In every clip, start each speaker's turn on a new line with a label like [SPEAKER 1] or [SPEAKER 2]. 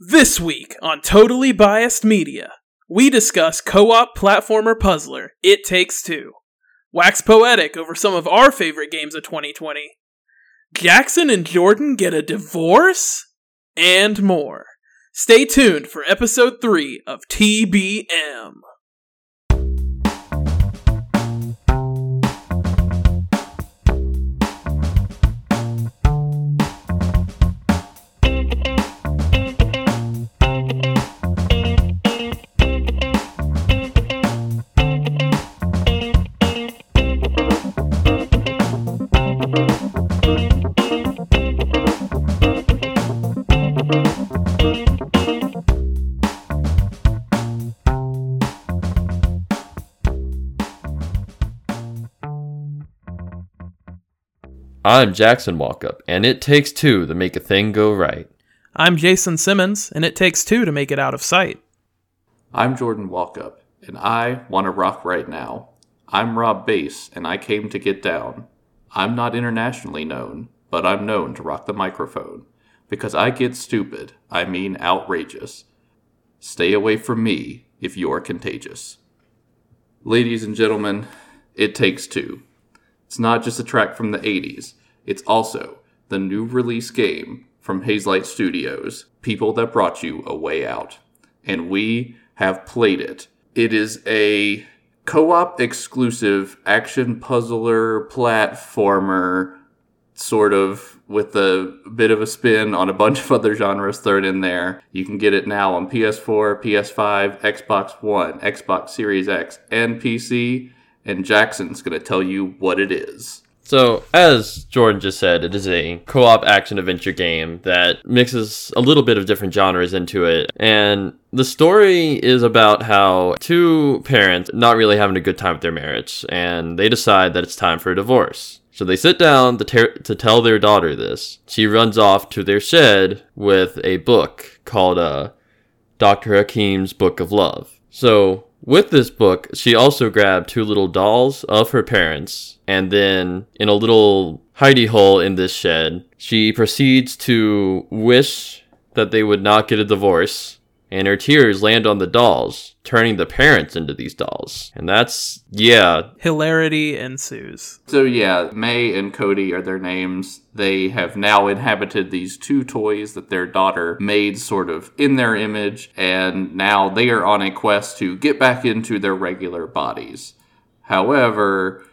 [SPEAKER 1] This week on Totally Biased Media, we discuss co op platformer puzzler It Takes Two, wax poetic over some of our favorite games of 2020, Jackson and Jordan get a divorce, and more. Stay tuned for episode 3 of TBM.
[SPEAKER 2] I'm Jackson Walkup, and it takes two to make a thing go right.
[SPEAKER 1] I'm Jason Simmons, and it takes two to make it out of sight.
[SPEAKER 3] I'm Jordan Walkup, and I want to rock right now. I'm Rob Base, and I came to get down. I'm not internationally known, but I'm known to rock the microphone. Because I get stupid, I mean outrageous. Stay away from me if you're contagious. Ladies and gentlemen, it takes two. It's not just a track from the 80s, it's also the new release game from Hazelight Studios, people that brought you a way out. And we have played it. It is a co op exclusive action puzzler platformer, sort of with a bit of a spin on a bunch of other genres thrown in there. You can get it now on PS4, PS5, Xbox One, Xbox Series X, and PC and Jackson's going to tell you what it is.
[SPEAKER 2] So, as Jordan just said, it is a co op action adventure game that mixes a little bit of different genres into it. And the story is about how two parents not really having a good time with their marriage, and they decide that it's time for a divorce. So they sit down to, ter- to tell their daughter this. She runs off to their shed with a book called uh, Dr. Hakim's Book of Love. So with this book, she also grabbed two little dolls of her parents, and then in a little hidey hole in this shed, she proceeds to wish that they would not get a divorce and her tears land on the dolls, turning the parents into these dolls. And that's, yeah.
[SPEAKER 1] Hilarity ensues.
[SPEAKER 3] So, yeah, May and Cody are their names. They have now inhabited these two toys that their daughter made sort of in their image, and now they are on a quest to get back into their regular bodies. However,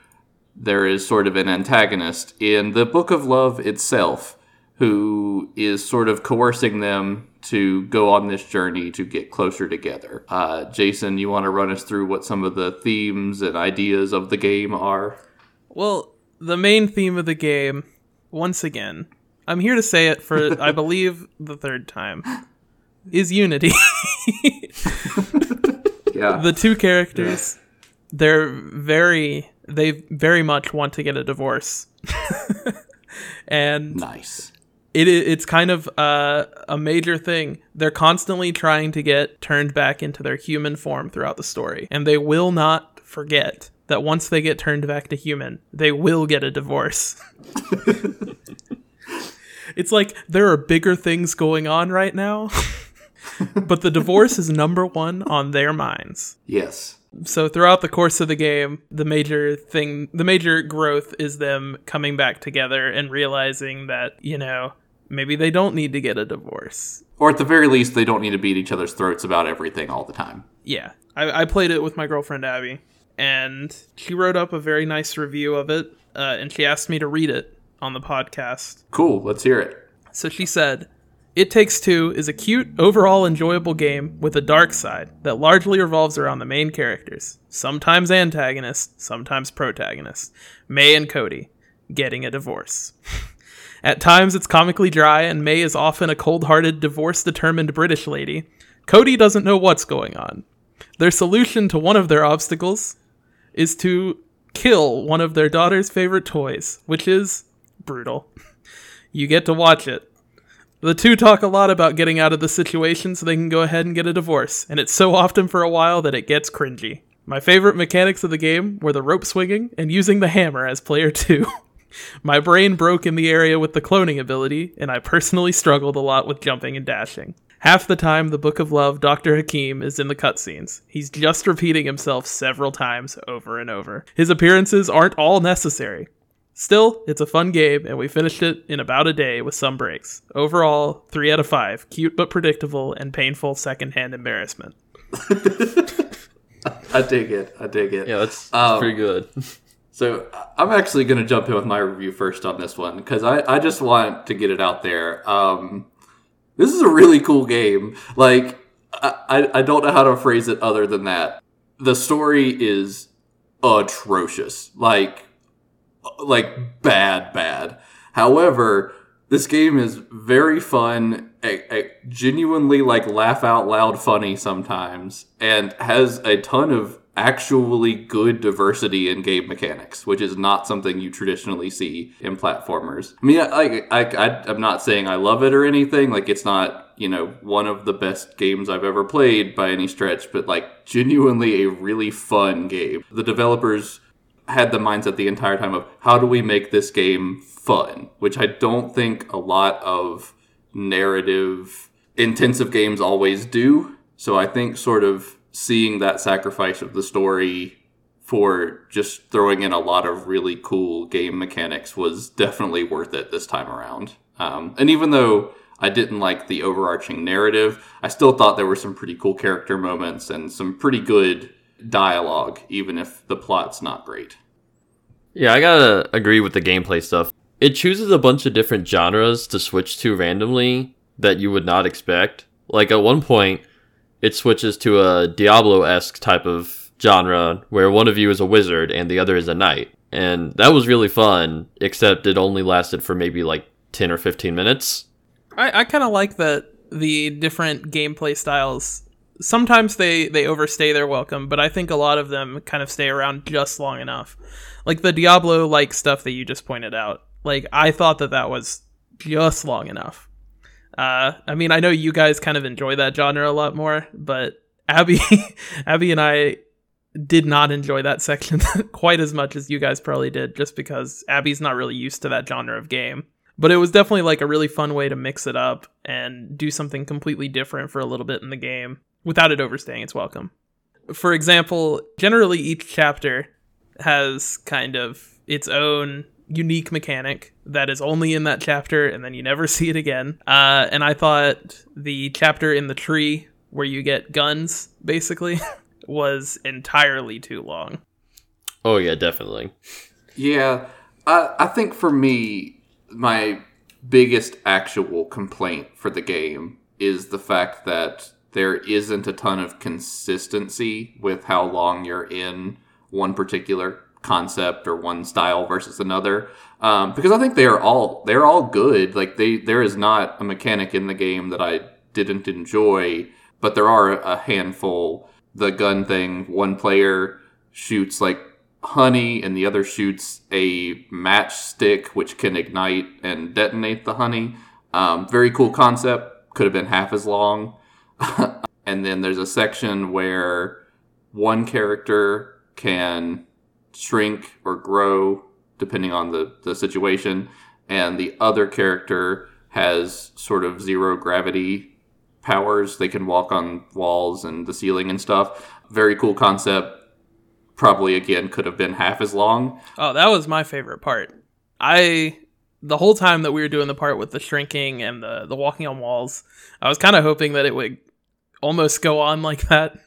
[SPEAKER 3] there is sort of an antagonist in the Book of Love itself who is sort of coercing them to go on this journey to get closer together. Uh, Jason, you want to run us through what some of the themes and ideas of the game are?
[SPEAKER 1] Well, the main theme of the game, once again, I'm here to say it for, I believe, the third time, is unity.
[SPEAKER 3] yeah.
[SPEAKER 1] The two characters, yeah. they're very, they very much want to get a divorce. and
[SPEAKER 3] nice
[SPEAKER 1] it it's kind of uh, a major thing. They're constantly trying to get turned back into their human form throughout the story, and they will not forget that once they get turned back to human, they will get a divorce. it's like there are bigger things going on right now, but the divorce is number one on their minds.
[SPEAKER 3] Yes.
[SPEAKER 1] So throughout the course of the game, the major thing, the major growth is them coming back together and realizing that, you know, maybe they don't need to get a divorce.
[SPEAKER 3] Or at the very least, they don't need to beat each other's throats about everything all the time.
[SPEAKER 1] Yeah. I, I played it with my girlfriend Abby, and she wrote up a very nice review of it, uh, and she asked me to read it on the podcast.
[SPEAKER 3] Cool. Let's hear it.
[SPEAKER 1] So she said, It Takes Two is a cute, overall enjoyable game with a dark side that largely revolves around the main characters, sometimes antagonists, sometimes protagonists, May and Cody, getting a divorce. At times, it's comically dry, and May is often a cold hearted, divorce determined British lady. Cody doesn't know what's going on. Their solution to one of their obstacles is to kill one of their daughter's favorite toys, which is brutal. You get to watch it. The two talk a lot about getting out of the situation so they can go ahead and get a divorce, and it's so often for a while that it gets cringy. My favorite mechanics of the game were the rope swinging and using the hammer as player 2. My brain broke in the area with the cloning ability, and I personally struggled a lot with jumping and dashing. Half the time, the Book of Love, Dr. Hakim, is in the cutscenes. He's just repeating himself several times over and over. His appearances aren't all necessary. Still, it's a fun game, and we finished it in about a day with some breaks. Overall, 3 out of 5. Cute but predictable, and painful secondhand embarrassment.
[SPEAKER 3] I dig it. I dig it.
[SPEAKER 2] Yeah, that's, that's
[SPEAKER 3] Um,
[SPEAKER 2] pretty good.
[SPEAKER 3] So I'm actually going to jump in with my review first on this one because I, I just want to get it out there. Um, this is a really cool game. Like I, I don't know how to phrase it other than that. The story is atrocious. Like like bad bad. However, this game is very fun, a, a genuinely like laugh out loud funny sometimes, and has a ton of actually good diversity in game mechanics, which is not something you traditionally see in platformers. I mean, I, I, I, I'm not saying I love it or anything. Like, it's not, you know, one of the best games I've ever played by any stretch, but like, genuinely a really fun game. The developers had the mindset the entire time of how do we make this game fun, which I don't think a lot of narrative intensive games always do. So I think sort of seeing that sacrifice of the story for just throwing in a lot of really cool game mechanics was definitely worth it this time around. Um, and even though I didn't like the overarching narrative, I still thought there were some pretty cool character moments and some pretty good dialogue, even if the plot's not great.
[SPEAKER 2] Yeah, I gotta agree with the gameplay stuff. It chooses a bunch of different genres to switch to randomly that you would not expect. Like at one point, it switches to a Diablo esque type of genre where one of you is a wizard and the other is a knight. And that was really fun, except it only lasted for maybe like 10 or 15 minutes.
[SPEAKER 1] I, I kind of like that the different gameplay styles. Sometimes they they overstay their welcome, but I think a lot of them kind of stay around just long enough. Like the Diablo like stuff that you just pointed out. Like I thought that that was just long enough. Uh, I mean, I know you guys kind of enjoy that genre a lot more, but Abby, Abby and I did not enjoy that section quite as much as you guys probably did, just because Abby's not really used to that genre of game. But it was definitely like a really fun way to mix it up and do something completely different for a little bit in the game without it overstaying its welcome. For example, generally each chapter has kind of its own unique mechanic that is only in that chapter and then you never see it again. Uh, and I thought the chapter in the tree where you get guns, basically, was entirely too long.
[SPEAKER 2] Oh, yeah, definitely.
[SPEAKER 3] Yeah, I, I think for me, my biggest actual complaint for the game is the fact that there isn't a ton of consistency with how long you're in one particular concept or one style versus another. Um, because I think they are all they're all good. Like they there is not a mechanic in the game that I didn't enjoy, but there are a handful. The gun thing, one player shoots like honey and the other shoots a matchstick which can ignite and detonate the honey. Um, very cool concept. Could have been half as long. and then there's a section where one character can shrink or grow depending on the, the situation, and the other character has sort of zero gravity powers. They can walk on walls and the ceiling and stuff. Very cool concept. Probably again could have been half as long.
[SPEAKER 1] Oh, that was my favorite part. I the whole time that we were doing the part with the shrinking and the the walking on walls, I was kind of hoping that it would almost go on like that.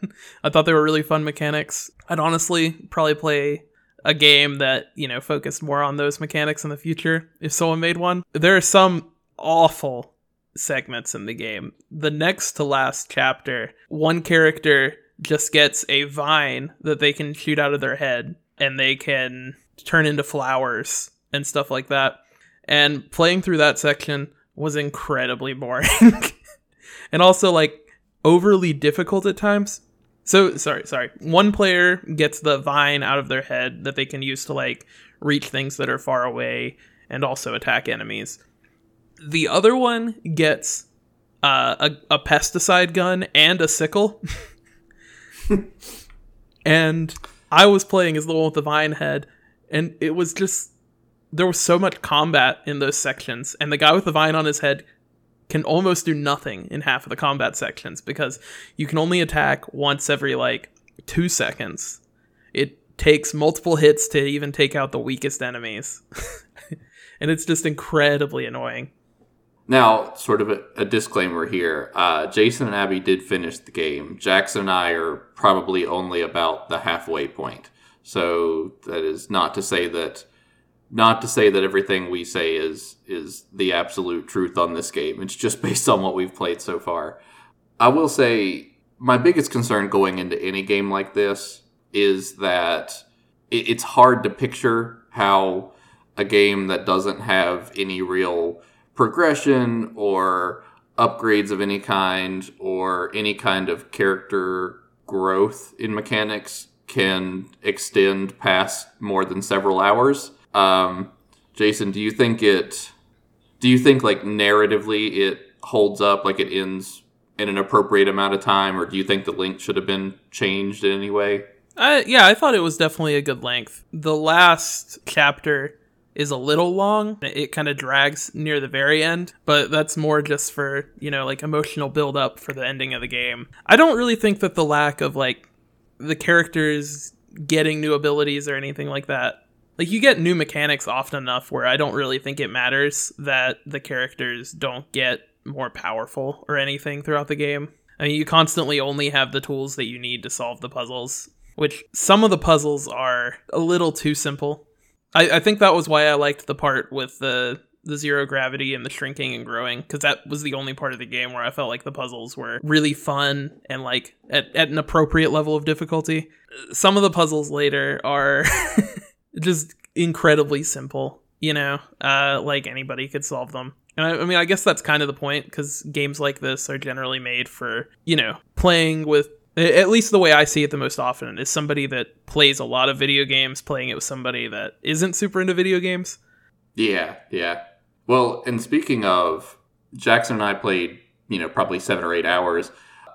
[SPEAKER 1] I thought they were really fun mechanics. I'd honestly probably play a game that, you know, focused more on those mechanics in the future if someone made one. There are some awful segments in the game. The next to last chapter, one character just gets a vine that they can shoot out of their head and they can turn into flowers and stuff like that. And playing through that section was incredibly boring. and also like overly difficult at times. So sorry, sorry. One player gets the vine out of their head that they can use to like reach things that are far away and also attack enemies. The other one gets uh, a, a pesticide gun and a sickle. and I was playing as the one with the vine head, and it was just there was so much combat in those sections, and the guy with the vine on his head can almost do nothing in half of the combat sections because you can only attack once every like two seconds. It takes multiple hits to even take out the weakest enemies. and it's just incredibly annoying.
[SPEAKER 3] Now, sort of a, a disclaimer here. Uh, Jason and Abby did finish the game. Jackson and I are probably only about the halfway point. So that is not to say that not to say that everything we say is is the absolute truth on this game. It's just based on what we've played so far. I will say my biggest concern going into any game like this is that it, it's hard to picture how a game that doesn't have any real progression or upgrades of any kind or any kind of character growth in mechanics can extend past more than several hours. Um, Jason, do you think it? Do you think like narratively it holds up, like it ends in an appropriate amount of time, or do you think the length should have been changed in any way?
[SPEAKER 1] Uh, yeah, I thought it was definitely a good length. The last chapter is a little long. It kind of drags near the very end, but that's more just for, you know, like emotional build up for the ending of the game. I don't really think that the lack of like the characters getting new abilities or anything like that. Like you get new mechanics often enough where I don't really think it matters that the characters don't get more powerful or anything throughout the game. I mean, you constantly only have the tools that you need to solve the puzzles, which some of the puzzles are a little too simple. I, I think that was why I liked the part with the the zero gravity and the shrinking and growing because that was the only part of the game where I felt like the puzzles were really fun and like at, at an appropriate level of difficulty. Some of the puzzles later are just incredibly simple, you know, uh, like anybody could solve them. And I, I mean, I guess that's kind of the point because games like this are generally made for, you know, playing with at least the way I see it the most often is somebody that plays a lot of video games playing it with somebody that isn't super into video games.
[SPEAKER 3] Yeah, yeah. Well, and speaking of, Jackson and I played, you know, probably seven or eight hours.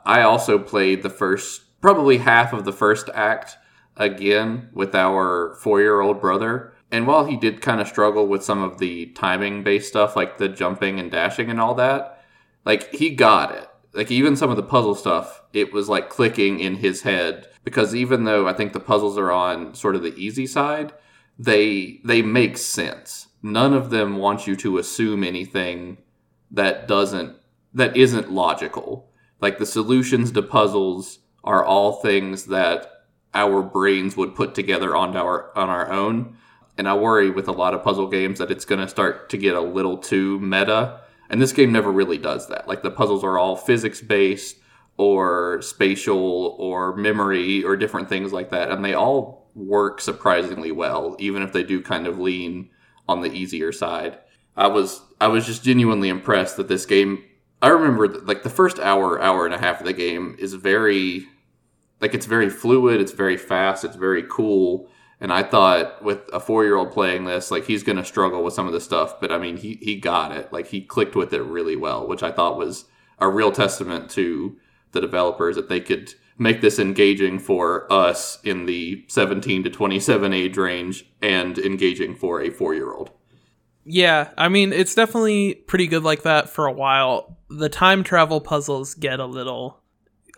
[SPEAKER 3] I also played the first, probably half of the first act again with our four year old brother. And while he did kind of struggle with some of the timing based stuff, like the jumping and dashing and all that, like he got it like even some of the puzzle stuff, it was like clicking in his head because even though I think the puzzles are on sort of the easy side, they they make sense. None of them want you to assume anything that doesn't that isn't logical. Like the solutions to puzzles are all things that our brains would put together on our on our own. And I worry with a lot of puzzle games that it's going to start to get a little too meta and this game never really does that. Like the puzzles are all physics based or spatial or memory or different things like that. And they all work surprisingly well, even if they do kind of lean on the easier side. I was I was just genuinely impressed that this game I remember like the first hour, hour and a half of the game is very like it's very fluid, it's very fast, it's very cool and I thought with a four year old playing this, like he's going to struggle with some of the stuff, but I mean, he, he got it. Like he clicked with it really well, which I thought was a real testament to the developers that they could make this engaging for us in the 17 to 27 age range and engaging for a four year old.
[SPEAKER 1] Yeah, I mean, it's definitely pretty good like that for a while. The time travel puzzles get a little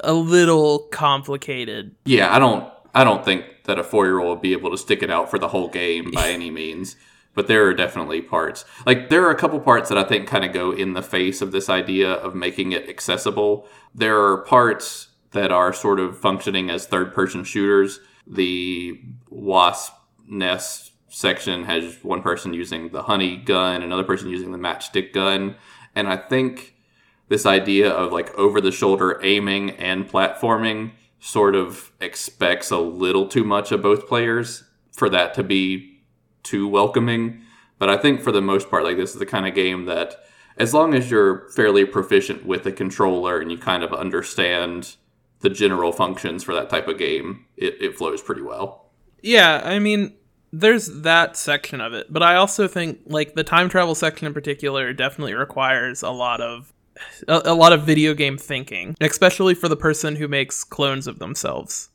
[SPEAKER 1] a little complicated.
[SPEAKER 3] Yeah, I don't I don't think that a four year old will be able to stick it out for the whole game by any means. But there are definitely parts. Like, there are a couple parts that I think kind of go in the face of this idea of making it accessible. There are parts that are sort of functioning as third person shooters. The wasp nest section has one person using the honey gun, another person using the matchstick gun. And I think this idea of like over the shoulder aiming and platforming sort of expects a little too much of both players for that to be too welcoming. But I think for the most part, like this is the kind of game that as long as you're fairly proficient with the controller and you kind of understand the general functions for that type of game, it, it flows pretty well.
[SPEAKER 1] Yeah, I mean, there's that section of it, but I also think like the time travel section in particular definitely requires a lot of a, a, lot of video game thinking, especially for the person who makes clones of themselves.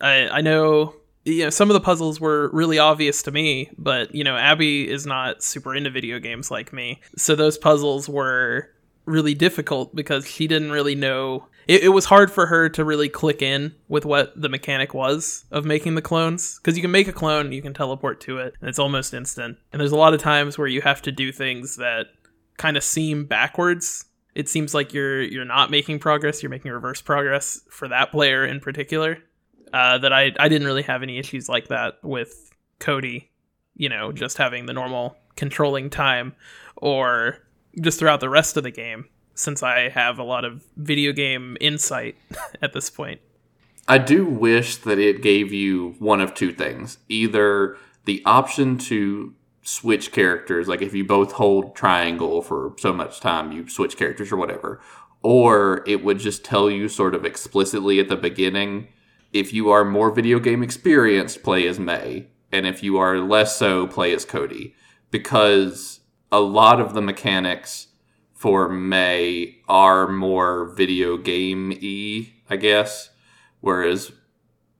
[SPEAKER 1] I, I know you know some of the puzzles were really obvious to me, but you know Abby is not super into video games like me, so those puzzles were really difficult because she didn't really know. It, it was hard for her to really click in with what the mechanic was of making the clones because you can make a clone, you can teleport to it, and it's almost instant. And there's a lot of times where you have to do things that kind of seem backwards. It seems like you're you're not making progress. You're making reverse progress for that player in particular. Uh, that I I didn't really have any issues like that with Cody. You know, just having the normal controlling time, or just throughout the rest of the game. Since I have a lot of video game insight at this point.
[SPEAKER 3] I do wish that it gave you one of two things either the option to switch characters, like if you both hold triangle for so much time, you switch characters or whatever, or it would just tell you sort of explicitly at the beginning if you are more video game experienced, play as May, and if you are less so, play as Cody. Because a lot of the mechanics for May are more video game y, I guess, whereas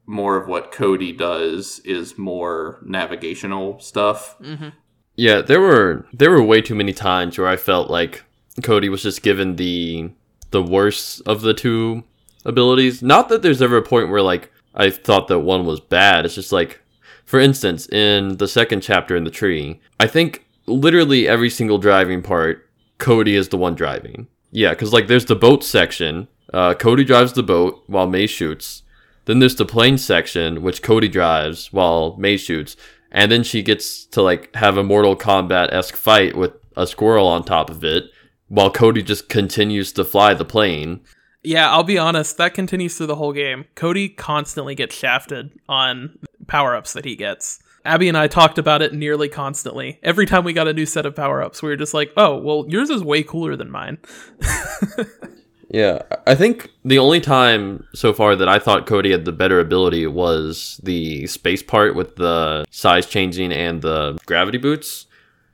[SPEAKER 3] more of what Cody does is more navigational stuff.
[SPEAKER 1] Mm-hmm.
[SPEAKER 2] Yeah, there were there were way too many times where I felt like Cody was just given the the worst of the two abilities. Not that there's ever a point where like I thought that one was bad. It's just like for instance, in the second chapter in the tree, I think literally every single driving part, Cody is the one driving. Yeah, because like there's the boat section. Uh, Cody drives the boat while May shoots. Then there's the plane section, which Cody drives while May shoots. And then she gets to like have a Mortal Kombat esque fight with a squirrel on top of it, while Cody just continues to fly the plane.
[SPEAKER 1] Yeah, I'll be honest, that continues through the whole game. Cody constantly gets shafted on power ups that he gets. Abby and I talked about it nearly constantly. Every time we got a new set of power ups, we were just like, oh, well, yours is way cooler than mine.
[SPEAKER 2] Yeah, I think the only time so far that I thought Cody had the better ability was the space part with the size changing and the gravity boots.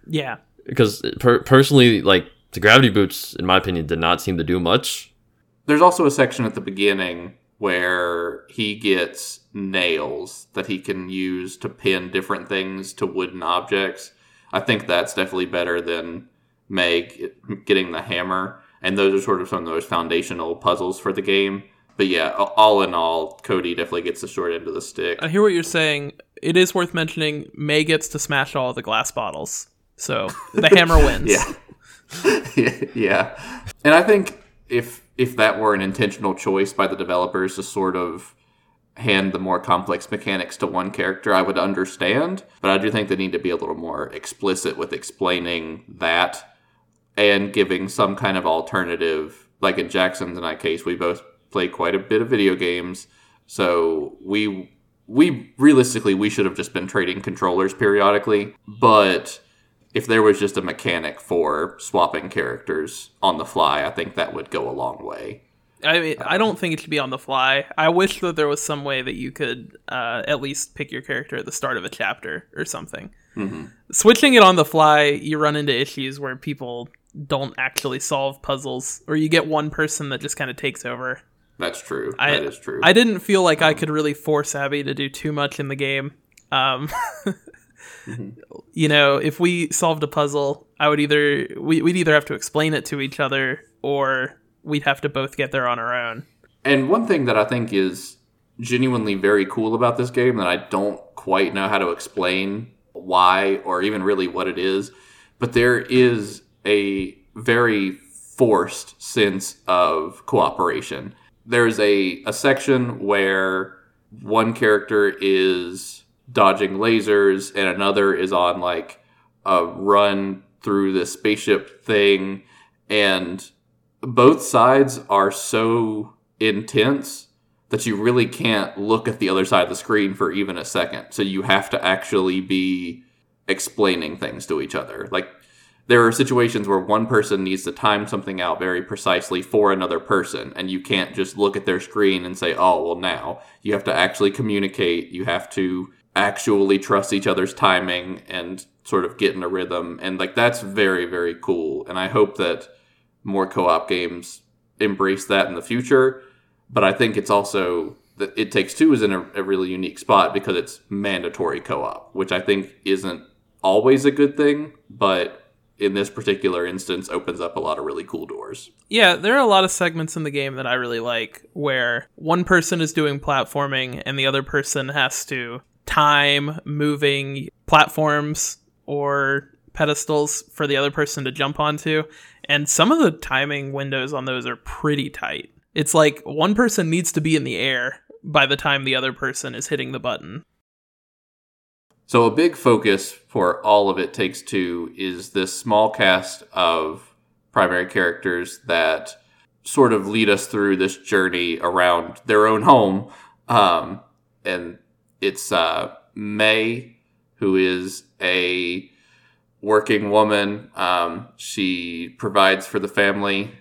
[SPEAKER 1] yeah.
[SPEAKER 2] Because per- personally, like the gravity boots, in my opinion, did not seem to do much.
[SPEAKER 3] There's also a section at the beginning where he gets nails that he can use to pin different things to wooden objects. I think that's definitely better than Meg getting the hammer. And those are sort of some of those foundational puzzles for the game. But yeah, all in all, Cody definitely gets the short end of the stick.
[SPEAKER 1] I hear what you're saying. It is worth mentioning May gets to smash all the glass bottles. So the hammer wins.
[SPEAKER 3] yeah. yeah. And I think if if that were an intentional choice by the developers to sort of hand the more complex mechanics to one character, I would understand. But I do think they need to be a little more explicit with explaining that and giving some kind of alternative. Like in Jackson's and I case, we both play quite a bit of video games, so we we realistically we should have just been trading controllers periodically. But if there was just a mechanic for swapping characters on the fly, I think that would go a long way.
[SPEAKER 1] I mean, I don't think it should be on the fly. I wish that there was some way that you could uh, at least pick your character at the start of a chapter or something.
[SPEAKER 3] Mm-hmm.
[SPEAKER 1] Switching it on the fly, you run into issues where people don't actually solve puzzles, or you get one person that just kind of takes over.
[SPEAKER 3] That's true.
[SPEAKER 1] I,
[SPEAKER 3] that is true.
[SPEAKER 1] I didn't feel like I could really force Abby to do too much in the game. Um, You know, if we solved a puzzle, I would either we, we'd either have to explain it to each other, or we'd have to both get there on our own.
[SPEAKER 3] And one thing that I think is genuinely very cool about this game that I don't quite know how to explain why or even really what it is, but there is a very forced sense of cooperation. There's a, a section where one character is dodging lasers and another is on like a run through this spaceship thing and both sides are so intense that you really can't look at the other side of the screen for even a second. So you have to actually be explaining things to each other. Like there are situations where one person needs to time something out very precisely for another person and you can't just look at their screen and say, "Oh, well now." You have to actually communicate. You have to actually trust each other's timing and sort of get in a rhythm and like that's very very cool and i hope that more co-op games embrace that in the future but i think it's also that it takes two is in a, a really unique spot because it's mandatory co-op which i think isn't always a good thing but in this particular instance opens up a lot of really cool doors.
[SPEAKER 1] Yeah, there are a lot of segments in the game that I really like where one person is doing platforming and the other person has to time moving platforms or pedestals for the other person to jump onto. And some of the timing windows on those are pretty tight. It's like one person needs to be in the air by the time the other person is hitting the button.
[SPEAKER 3] So, a big focus for all of It Takes Two is this small cast of primary characters that sort of lead us through this journey around their own home. Um, and it's uh, May, who is a working woman. Um, she provides for the family.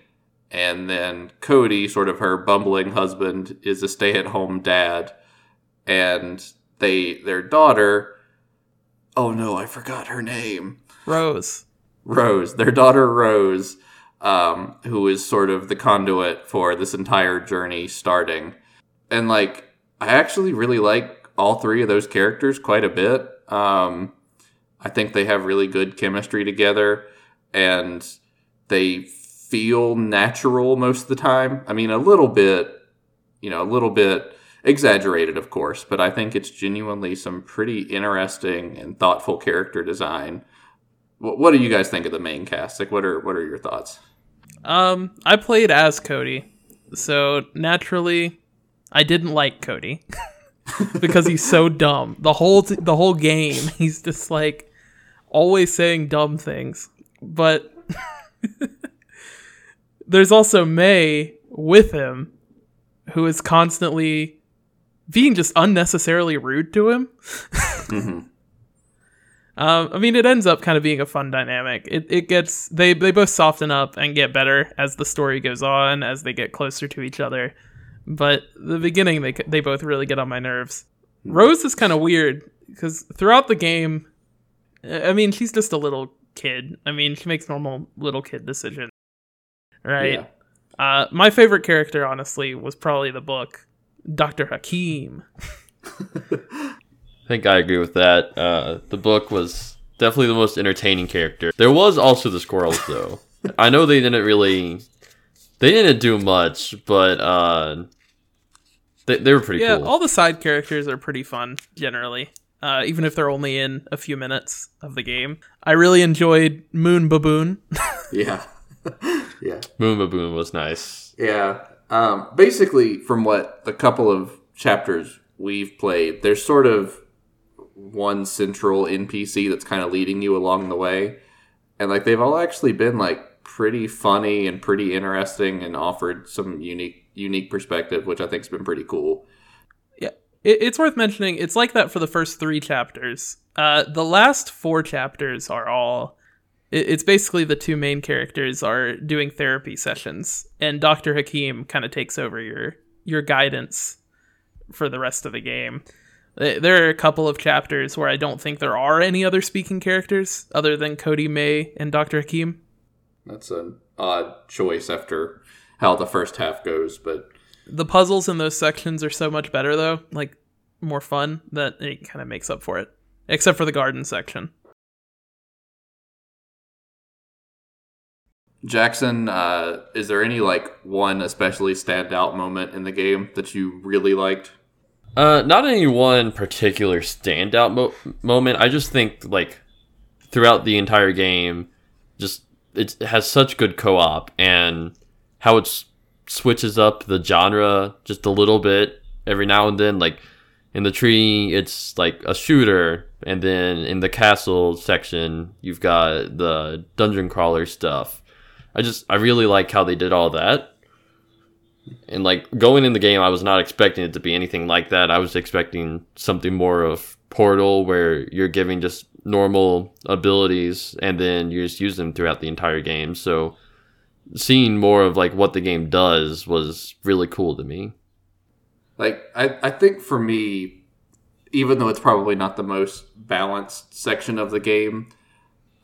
[SPEAKER 3] And then Cody, sort of her bumbling husband, is a stay at home dad. And they their daughter oh no, I forgot her name.
[SPEAKER 1] Rose.
[SPEAKER 3] Rose, their daughter Rose, um, who is sort of the conduit for this entire journey starting. And like, I actually really like all three of those characters quite a bit. Um, I think they have really good chemistry together and they feel natural most of the time. I mean, a little bit, you know, a little bit exaggerated, of course, but I think it's genuinely some pretty interesting and thoughtful character design. What, what do you guys think of the main cast? Like, what are what are your thoughts?
[SPEAKER 1] Um, I played as Cody, so naturally, I didn't like Cody because he's so dumb. The whole t- the whole game, he's just like always saying dumb things. But there's also May with him, who is constantly being just unnecessarily rude to him. mm-hmm. um, I mean, it ends up kind of being a fun dynamic. It, it gets they they both soften up and get better as the story goes on, as they get closer to each other. But the beginning, they they both really get on my nerves. Rose is kind of weird because throughout the game, I mean, she's just a little kid. I mean, she makes normal little kid decisions, right? Yeah. Uh, my favorite character, honestly, was probably the book. Dr. Hakim.
[SPEAKER 2] I think I agree with that. Uh, the book was definitely the most entertaining character. There was also the squirrels, though. I know they didn't really, they didn't do much, but uh, they they were pretty
[SPEAKER 1] yeah,
[SPEAKER 2] cool.
[SPEAKER 1] all the side characters are pretty fun generally. Uh, even if they're only in a few minutes of the game, I really enjoyed Moon Baboon.
[SPEAKER 3] yeah, yeah.
[SPEAKER 2] Moon Baboon was nice.
[SPEAKER 3] Yeah, um, basically, from what the couple of chapters we've played, there's sort of one central NPC that's kind of leading you along the way, and like they've all actually been like pretty funny and pretty interesting and offered some unique unique perspective, which I think's been pretty cool.
[SPEAKER 1] Yeah, it, it's worth mentioning. It's like that for the first three chapters. Uh, the last four chapters are all it's basically the two main characters are doing therapy sessions and dr hakim kind of takes over your your guidance for the rest of the game. There are a couple of chapters where i don't think there are any other speaking characters other than cody may and dr hakim
[SPEAKER 3] that's an odd choice after how the first half goes but
[SPEAKER 1] the puzzles in those sections are so much better though like more fun that it kind of makes up for it. Except for the garden section
[SPEAKER 3] Jackson, uh, is there any like one especially standout moment in the game that you really liked?
[SPEAKER 2] Uh, not any one particular standout mo- moment. I just think like throughout the entire game, just it has such good co-op and how it switches up the genre just a little bit every now and then. Like in the tree, it's like a shooter, and then in the castle section, you've got the dungeon crawler stuff I just I really like how they did all that. And like going in the game, I was not expecting it to be anything like that. I was expecting something more of Portal, where you're giving just normal abilities and then you just use them throughout the entire game. So seeing more of like what the game does was really cool to me.
[SPEAKER 3] Like I, I think for me, even though it's probably not the most balanced section of the game,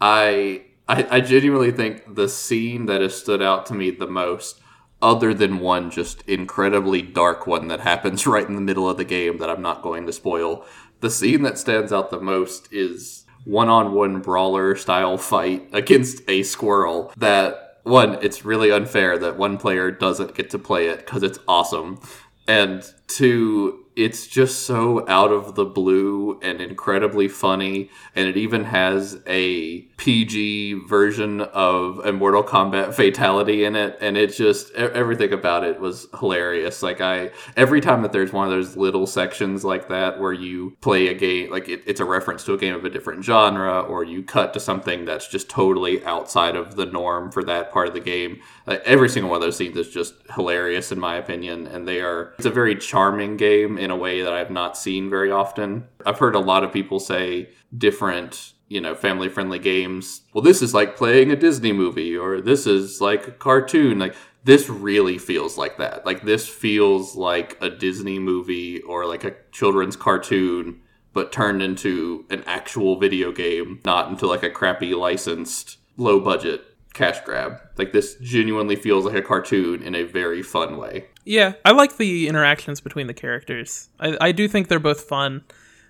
[SPEAKER 3] I I, I genuinely think the scene that has stood out to me the most, other than one just incredibly dark one that happens right in the middle of the game that I'm not going to spoil, the scene that stands out the most is one on one brawler style fight against a squirrel that one, it's really unfair that one player doesn't get to play it because it's awesome. And two, it's just so out of the blue and incredibly funny and it even has a PG version of a Mortal Kombat fatality in it and it just everything about it was hilarious. Like I every time that there's one of those little sections like that where you play a game like it, it's a reference to a game of a different genre or you cut to something that's just totally outside of the norm for that part of the game like, every single one of those scenes is just hilarious in my opinion and they are it's a very charming game in a way that I've not seen very often. I've heard a lot of people say different, you know, family friendly games. Well, this is like playing a Disney movie, or this is like a cartoon. Like, this really feels like that. Like, this feels like a Disney movie or like a children's cartoon, but turned into an actual video game, not into like a crappy licensed, low budget cash grab. Like this genuinely feels like a cartoon in a very fun way.
[SPEAKER 1] Yeah, I like the interactions between the characters. I, I do think they're both fun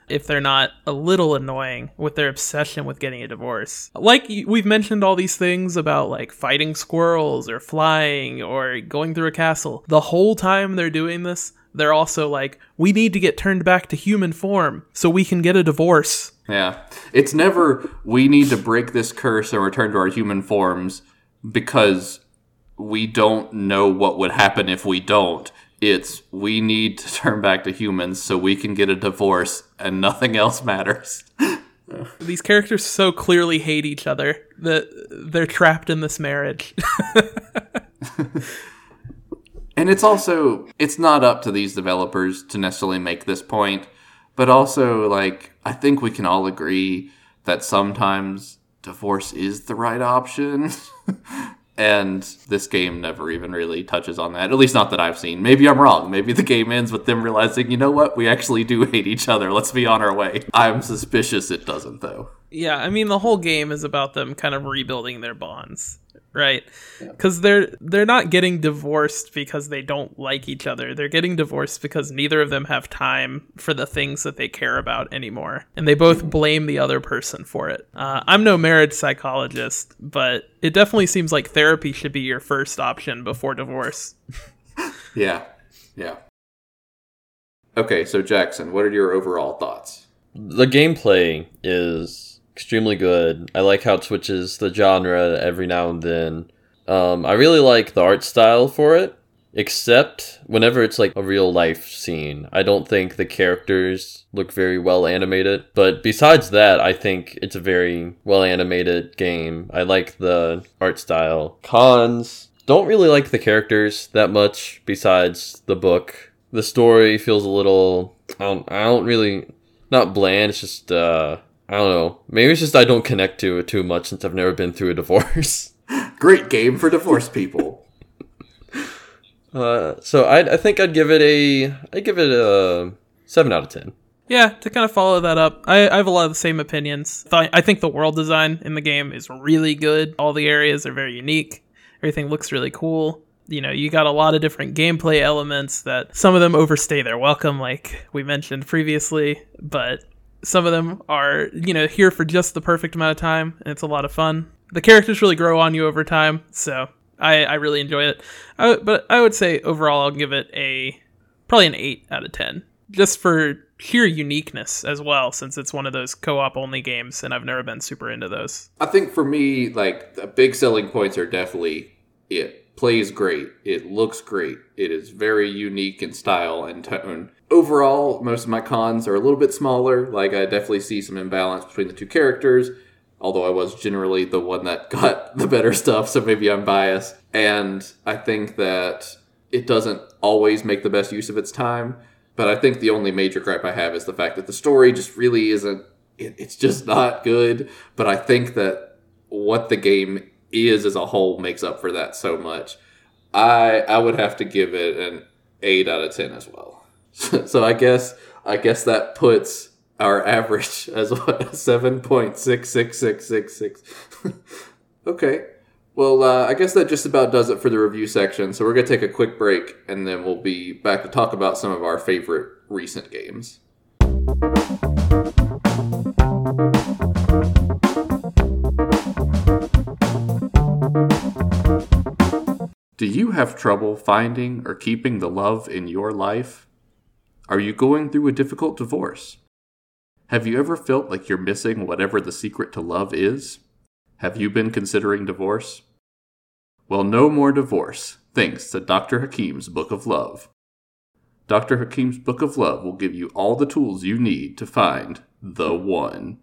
[SPEAKER 1] if they're not a little annoying with their obsession with getting a divorce. Like we've mentioned all these things about like fighting squirrels or flying or going through a castle. The whole time they're doing this, they're also like, we need to get turned back to human form so we can get a divorce.
[SPEAKER 3] Yeah. It's never, we need to break this curse and return to our human forms because we don't know what would happen if we don't. It's we need to turn back to humans so we can get a divorce and nothing else matters.
[SPEAKER 1] These characters so clearly hate each other that they're trapped in this marriage.
[SPEAKER 3] and it's also it's not up to these developers to necessarily make this point but also like i think we can all agree that sometimes divorce is the right option and this game never even really touches on that at least not that i've seen. Maybe i'm wrong. Maybe the game ends with them realizing you know what we actually do hate each other. Let's be on our way. I'm suspicious it doesn't though.
[SPEAKER 1] Yeah i mean the whole game is about them kind of rebuilding their bonds right? Because yeah. they're they're not getting divorced because they don't like each other. They're getting divorced because neither of them have time for the things that they care about anymore. And they both blame the other person for it. Uh, i'm no marriage psychologist but it definitely seems like therapy should be your first option before divorce.
[SPEAKER 3] Yeah. Yeah. Okay so jackson what are your overall thoughts?
[SPEAKER 2] The gameplay is extremely good. I like how it switches the genre every now and then. Um, I really like the art style for it, except whenever it's like a real life scene. I don't think the characters look very well animated. But besides that, I think it's a very well animated game. I like the art style. Cons don't really like the characters that much besides the book. The story feels a little I don't I don't really not bland, it's just uh I don't know. Maybe it's just I don't connect to it too much since I've never been through a divorce.
[SPEAKER 3] Great game for divorced people.
[SPEAKER 2] uh, so I I think I'd give it a I give it a seven out of ten.
[SPEAKER 1] Yeah, to kind of follow that up, I, I have a lot of the same opinions. I think the world design in the game is really good. All the areas are very unique. Everything looks really cool. You know, you got a lot of different gameplay elements that some of them overstay their welcome, like we mentioned previously, but some of them are, you know, here for just the perfect amount of time, and it's a lot of fun. The characters really grow on you over time, so I, I really enjoy it. I, but I would say overall, I'll give it a probably an eight out of ten, just for sheer uniqueness as well, since it's one of those co-op only games, and I've never been super into those.
[SPEAKER 3] I think for me, like the big selling points are definitely it plays great, it looks great, it is very unique in style and tone overall, most of my cons are a little bit smaller. Like, I definitely see some imbalance between the two characters, although I was generally the one that got the better stuff, so maybe I'm biased. And I think that it doesn't always make the best use of its time. But I think the only major gripe I have is the fact that the story just really isn't, it, it's just not good. But I think that what the game is as a whole makes up for that so much. I I would have to give it an 8 out of 10 as well. so I guess I guess that puts our average as what seven point six six six six six. okay. Well, uh, I guess that just about does it for the review section. So we're gonna take a quick break, and then we'll be back to talk about some of our favorite recent games. Do you have trouble finding or keeping the love in your life? Are you going through a difficult divorce? Have you ever felt like you're missing whatever the secret to love is? Have you been considering divorce? Well, no more divorce, thanks to Dr. Hakim's Book of Love. Dr. Hakim's Book of Love will give you all the tools you need to find the one.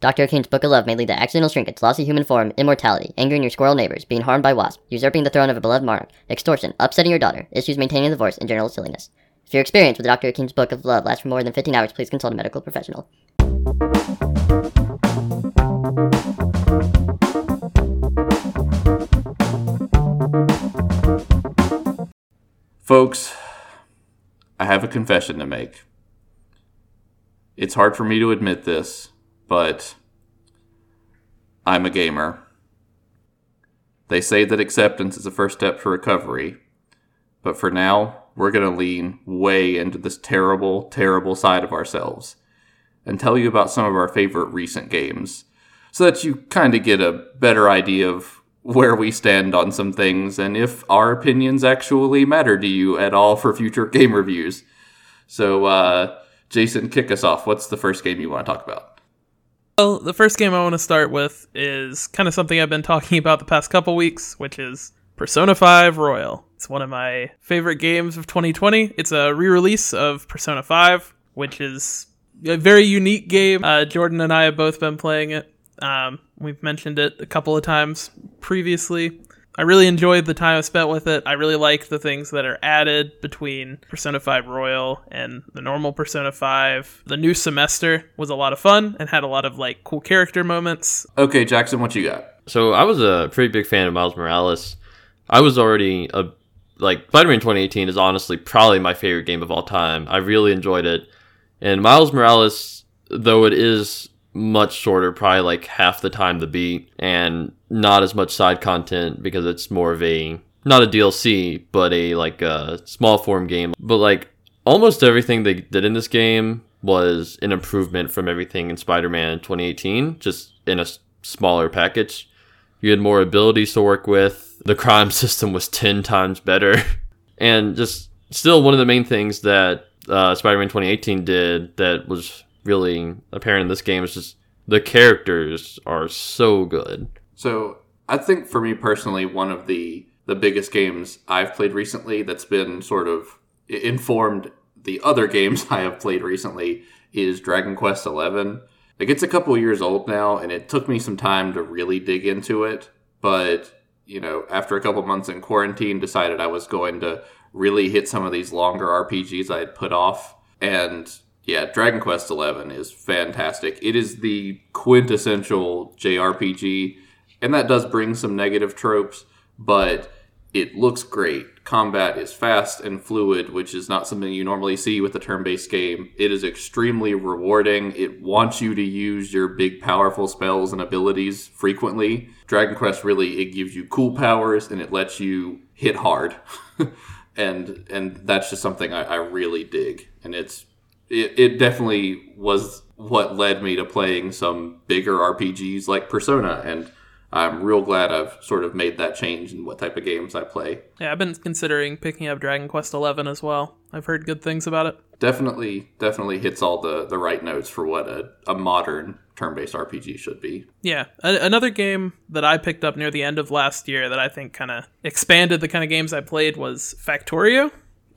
[SPEAKER 4] Dr. Hakim's Book of Love may lead to accidental shrinkage, loss of human form, immortality, angering your squirrel neighbors, being harmed by wasps, usurping the throne of a beloved monarch, extortion, upsetting your daughter, issues maintaining a divorce, and general silliness. If your experience with Dr. Hakim's Book of Love lasts for more than 15 hours, please consult a medical professional.
[SPEAKER 3] Folks, I have a confession to make. It's hard for me to admit this, but I'm a gamer. They say that acceptance is the first step to recovery, but for now, we're going to lean way into this terrible, terrible side of ourselves and tell you about some of our favorite recent games so that you kind of get a better idea of where we stand on some things and if our opinions actually matter to you at all for future game reviews. So, uh, Jason, kick us off. What's the first game you want to talk about?
[SPEAKER 1] Well, the first game I want to start with is kind of something I've been talking about the past couple weeks, which is Persona 5 Royal. It's one of my favorite games of 2020. It's a re release of Persona 5, which is a very unique game. Uh, Jordan and I have both been playing it. Um, we've mentioned it a couple of times previously. I really enjoyed the time I spent with it. I really like the things that are added between Persona 5 Royal and the normal Persona 5. The new semester was a lot of fun and had a lot of like cool character moments.
[SPEAKER 3] Okay, Jackson, what you got?
[SPEAKER 2] So I was a pretty big fan of Miles Morales. I was already a like Spider-Man 2018 is honestly probably my favorite game of all time. I really enjoyed it. And Miles Morales, though it is much shorter, probably like half the time to beat, and not as much side content because it's more of a not a DLC, but a like a small form game. But like almost everything they did in this game was an improvement from everything in Spider-Man 2018, just in a smaller package. You had more abilities to work with. The crime system was 10 times better. and just still one of the main things that uh, Spider-Man 2018 did that was really apparent in this game is just the characters are so good.
[SPEAKER 3] So I think for me personally, one of the the biggest games I've played recently that's been sort of informed the other games I have played recently is Dragon Quest XI. Like it's a couple years old now, and it took me some time to really dig into it. But you know, after a couple months in quarantine, decided I was going to really hit some of these longer RPGs I had put off. And yeah, Dragon Quest XI is fantastic. It is the quintessential JRPG, and that does bring some negative tropes, but it looks great. Combat is fast and fluid, which is not something you normally see with a turn based game. It is extremely rewarding. It wants you to use your big, powerful spells and abilities frequently. Dragon Quest really it gives you cool powers and it lets you hit hard. and and that's just something I, I really dig. And it's it, it definitely was what led me to playing some bigger RPGs like Persona, and I'm real glad I've sort of made that change in what type of games I play.
[SPEAKER 1] Yeah, I've been considering picking up Dragon Quest XI as well. I've heard good things about it.
[SPEAKER 3] Definitely, definitely hits all the, the right notes for what a, a modern turn based RPG should be.
[SPEAKER 1] Yeah, a- another game that I picked up near the end of last year that I think kind of expanded the kind of games I played was Factorio.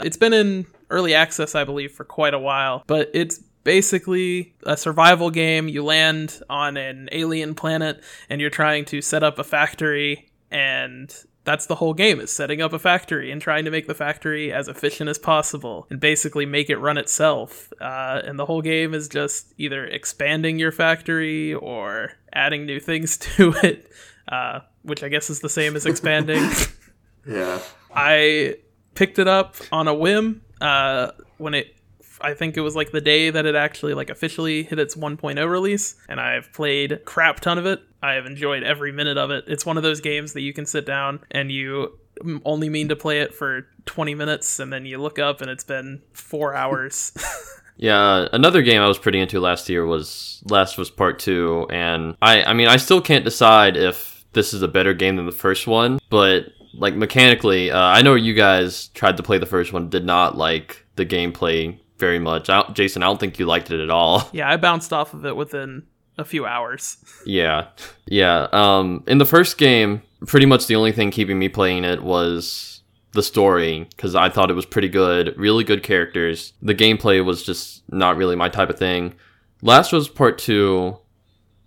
[SPEAKER 1] It's been in early access, I believe, for quite a while, but it's basically a survival game. You land on an alien planet and you're trying to set up a factory and that's the whole game is setting up a factory and trying to make the factory as efficient as possible and basically make it run itself uh, and the whole game is just either expanding your factory or adding new things to it uh, which i guess is the same as expanding
[SPEAKER 3] Yeah.
[SPEAKER 1] I picked it up on a whim uh, when it. I think it was like the day that it actually like officially hit its 1.0 release, and I've played crap ton of it. I have enjoyed every minute of it. It's one of those games that you can sit down and you only mean to play it for 20 minutes, and then you look up and it's been four hours.
[SPEAKER 2] Yeah, another game I was pretty into last year was Last of Us Part 2 and I I mean I still can't decide if this is a better game than the first one, but like mechanically, uh, I know you guys tried to play the first one, did not like the gameplay very much. I, Jason, I don't think you liked it at all.
[SPEAKER 1] Yeah, I bounced off of it within a few hours.
[SPEAKER 2] Yeah. Yeah. Um in the first game, pretty much the only thing keeping me playing it was the story cuz I thought it was pretty good, really good characters. The gameplay was just not really my type of thing. Last of Us part 2.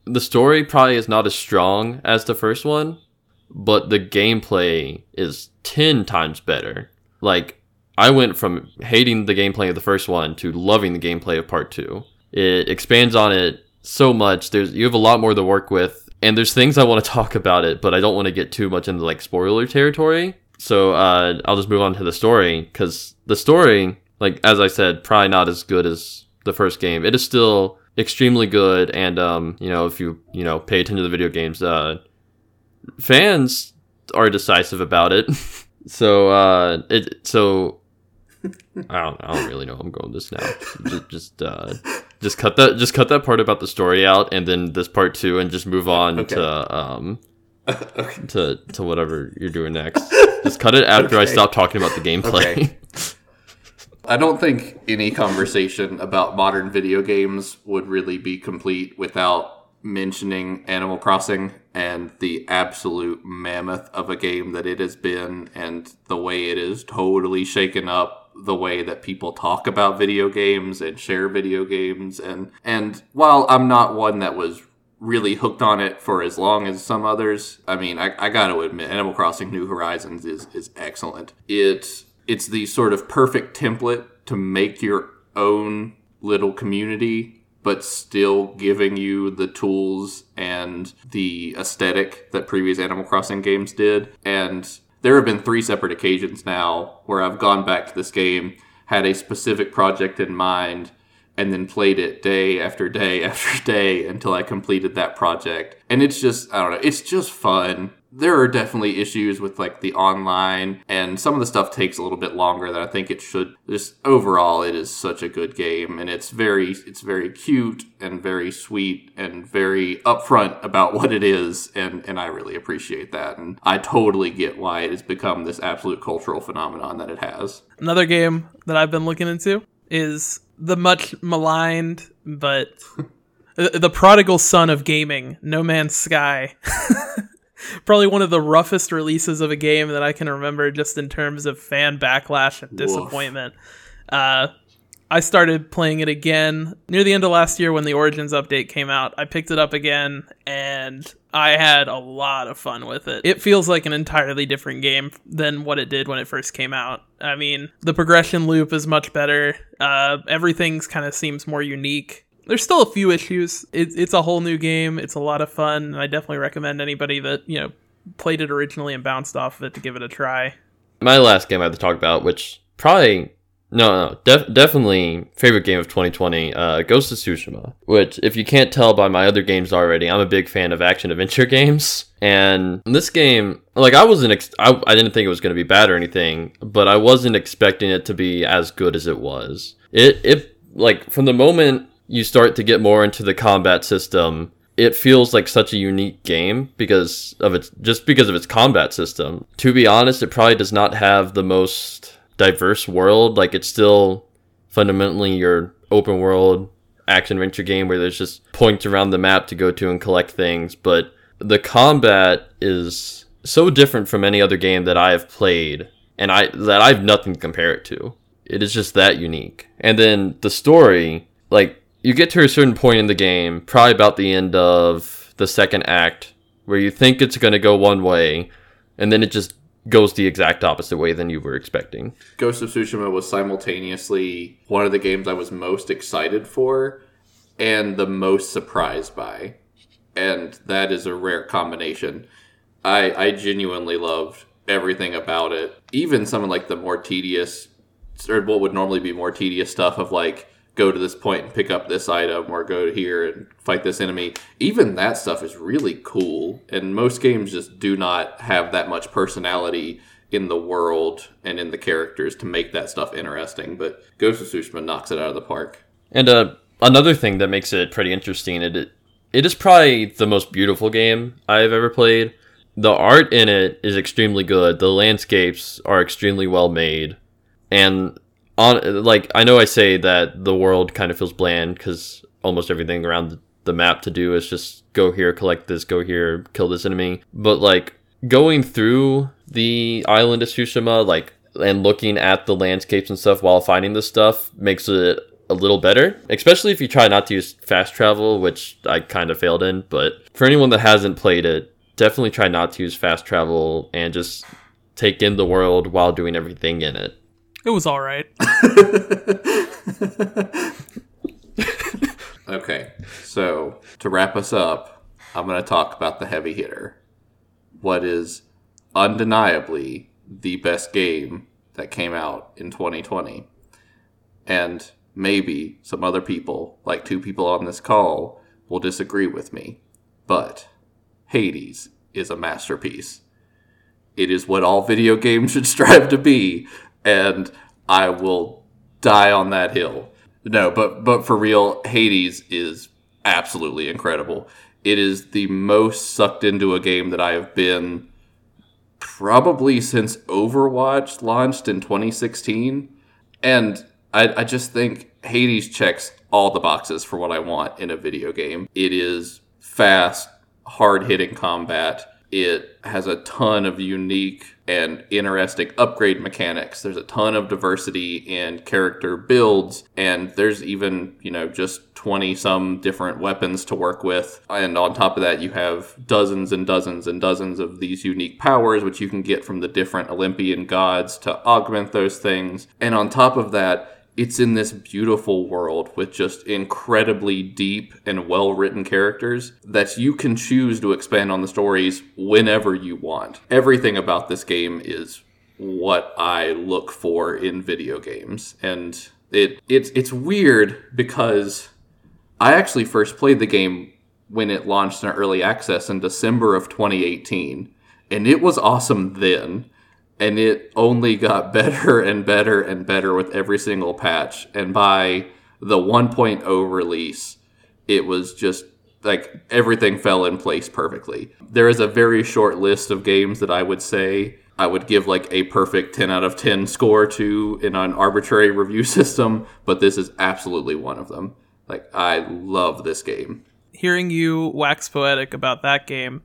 [SPEAKER 2] The story probably is not as strong as the first one, but the gameplay is 10 times better. Like I went from hating the gameplay of the first one to loving the gameplay of part 2. It expands on it so much. There's you have a lot more to work with, and there's things I want to talk about it, but I don't want to get too much into like spoiler territory. So uh, I'll just move on to the story because the story, like as I said, probably not as good as the first game. It is still extremely good, and um, you know if you you know pay attention to the video games, uh, fans are decisive about it. so uh, it so I don't I don't really know. I'm going this now. Just just uh, just cut that just cut that part about the story out, and then this part two, and just move on
[SPEAKER 3] Okay.
[SPEAKER 2] to um to to whatever you're doing next. Just cut it after I stop talking about the gameplay.
[SPEAKER 3] Okay. I don't think any conversation about modern video games would really be complete without mentioning Animal Crossing and the absolute mammoth of a game that it has been and the way it is totally shaken up the way that people talk about video games and share video games and and while I'm not one that was really hooked on it for as long as some others. I mean, I, I got to admit, Animal Crossing: New Horizons is is excellent. It's it's the sort of perfect template to make your own little community, but still giving you the tools and the aesthetic that previous Animal Crossing games did. And there have been three separate occasions now where I've gone back to this game, had a specific project in mind, and then played it day after day after day until I completed that project. And it's just, I don't know, it's just fun. There are definitely issues with like the online, and some of the stuff takes a little bit longer than I think it should. Just overall, it is such a good game, and it's very, it's very cute and very sweet and very upfront about what it is, and and I really appreciate that, and I totally get why it has become this absolute cultural phenomenon that it has.
[SPEAKER 1] Another game that I've been looking into is the much maligned but the the prodigal son of gaming, No Man's Sky. Probably one of the roughest releases of a game that I can remember, just in terms of fan backlash and disappointment. Uh, I started playing it again near the end of last year when the Origins update came out. I picked it up again and I had a lot of fun with it. It feels like an entirely different game than what it did when it first came out. I mean, the progression loop is much better. Uh, everything's kind of seems more unique. There's still a few issues. It, it's a whole new game. It's a lot of fun. And I definitely recommend anybody that, you know, played it originally and bounced off of it to give it a try.
[SPEAKER 2] My last game I have to talk about, which probably no, no, def- definitely favorite game of 2020, uh, Ghost of Tsushima. Which, if you can't tell by my other games already, I'm a big fan of action adventure games. And this game, like, I wasn't, ex- I, I didn't think it was going to be bad or anything, but I wasn't expecting it to be as good as it was. It, it, like, from the moment you start to get more into the combat system, it feels like such a unique game because of its just because of its combat system. To be honest, it probably does not have the most diverse world. Like it's still fundamentally your open world action adventure game where there's just points around the map to go to and collect things, but the combat is so different from any other game that I have played and I that I have nothing to compare it to. It is just that unique. And then the story, like you get to a certain point in the game, probably about the end of the second act, where you think it's going to go one way, and then it just goes the exact opposite way than you were expecting.
[SPEAKER 3] Ghost of Tsushima was simultaneously one of the games I was most excited for and the most surprised by. And that is a rare combination. I I genuinely loved everything about it. Even some of like the more tedious or what would normally be more tedious stuff of like go to this point and pick up this item or go here and fight this enemy. Even that stuff is really cool. And most games just do not have that much personality in the world and in the characters to make that stuff interesting. But Ghost of Tsushima knocks it out of the park.
[SPEAKER 2] And uh, another thing that makes it pretty interesting, it it is probably the most beautiful game I've ever played. The art in it is extremely good. The landscapes are extremely well made, and on like I know I say that the world kind of feels bland because almost everything around the map to do is just go here, collect this, go here, kill this enemy. But like going through the island of Tsushima, like and looking at the landscapes and stuff while finding this stuff makes it a little better, especially if you try not to use fast travel, which I kind of failed in. But for anyone that hasn't played it, definitely try not to use fast travel and just take in the world while doing everything in it.
[SPEAKER 1] It was all right.
[SPEAKER 3] Okay, so to wrap us up, I'm going to talk about the heavy hitter. What is undeniably the best game that came out in 2020. And maybe some other people, like two people on this call, will disagree with me. But Hades is a masterpiece. It is what all video games should strive to be, and I will die on that hill. No, but but for real, Hades is absolutely incredible. It is the most sucked into a game that I have been probably since Overwatch launched in 2016. And I, I just think Hades checks all the boxes for what I want in a video game. It is fast, hard hitting combat. It has a ton of unique and interesting upgrade mechanics. There's a ton of diversity in character builds, and there's even, you know, just 20 some different weapons to work with. And on top of that, you have dozens and dozens and dozens of these unique powers, which you can get from the different Olympian gods to augment those things. And on top of that, it's in this beautiful world with just incredibly deep and well written characters that you can choose to expand on the stories whenever you want. Everything about this game is what I look for in video games. And it it's it's weird because I actually first played the game when it launched in early access in December of 2018 and it was awesome then and it only got better and better and better with every single patch. And by the 1.0 release, it was just like everything fell in place perfectly. There is a very short list of games that I would say I would give like a perfect 10 out of 10 score to in an arbitrary review system, but this is absolutely one of them. Like, I love this game.
[SPEAKER 1] Hearing you wax poetic about that game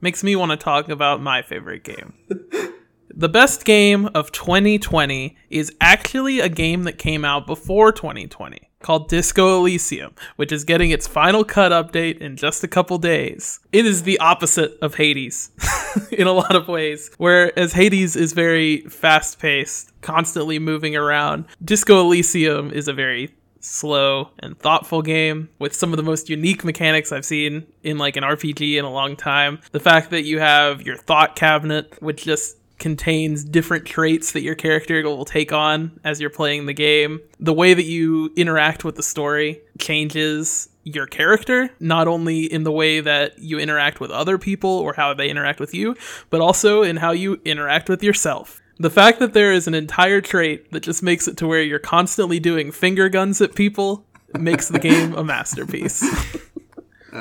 [SPEAKER 1] makes me want to talk about my favorite game. The best game of 2020 is actually a game that came out before 2020 called Disco Elysium, which is getting its final cut update in just a couple days. It is the opposite of Hades in a lot of ways, whereas Hades is very fast paced, constantly moving around. Disco Elysium is a very slow and thoughtful game with some of the most unique mechanics I've seen in like an RPG in a long time. The fact that you have your thought cabinet, which just contains different traits that your character will take on as you're playing the game. The way that you interact with the story changes your character, not only in the way that you interact with other people or how they interact with you, but also in how you interact with yourself. The fact that there is an entire trait that just makes it to where you're constantly doing finger guns at people makes the game a masterpiece.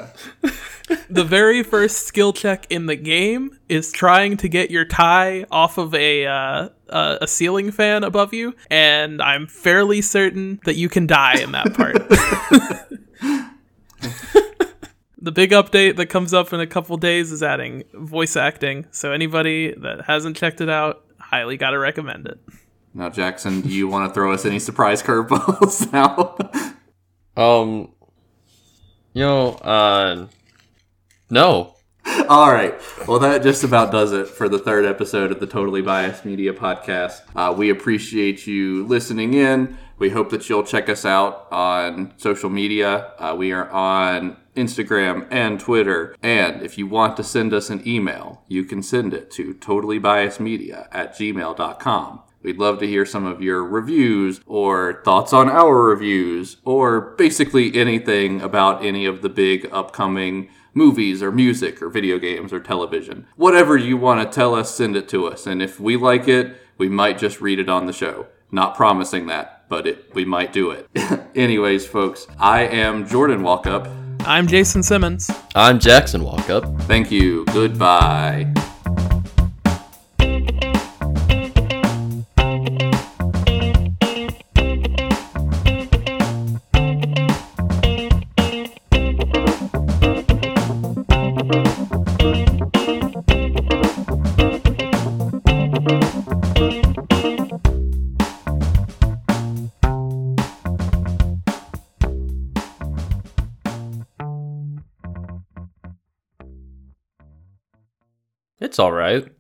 [SPEAKER 1] the very first skill check in the game is trying to get your tie off of a uh, uh, a ceiling fan above you, and I'm fairly certain that you can die in that part. the big update that comes up in a couple days is adding voice acting, so anybody that hasn't checked it out, highly gotta recommend it.
[SPEAKER 3] Now, Jackson, do you want to throw us any surprise curveballs now?
[SPEAKER 2] Um, you know, uh, no.
[SPEAKER 3] All right. Well, that just about does it for the third episode of the Totally Biased Media Podcast. Uh, we appreciate you listening in. We hope that you'll check us out on social media. Uh, we are on Instagram and Twitter. And if you want to send us an email, you can send it to totallybiasedmedia at gmail.com. We'd love to hear some of your reviews or thoughts on our reviews or basically anything about any of the big upcoming movies or music or video games or television. Whatever you want to tell us, send it to us. And if we like it, we might just read it on the show. Not promising that. but it, we might do it. Anyways, folks, I am Jordan Walkup.
[SPEAKER 1] I'm Jason Simmons.
[SPEAKER 2] I'm Jackson Walkup.
[SPEAKER 3] Thank you. Goodbye.
[SPEAKER 2] It's all right.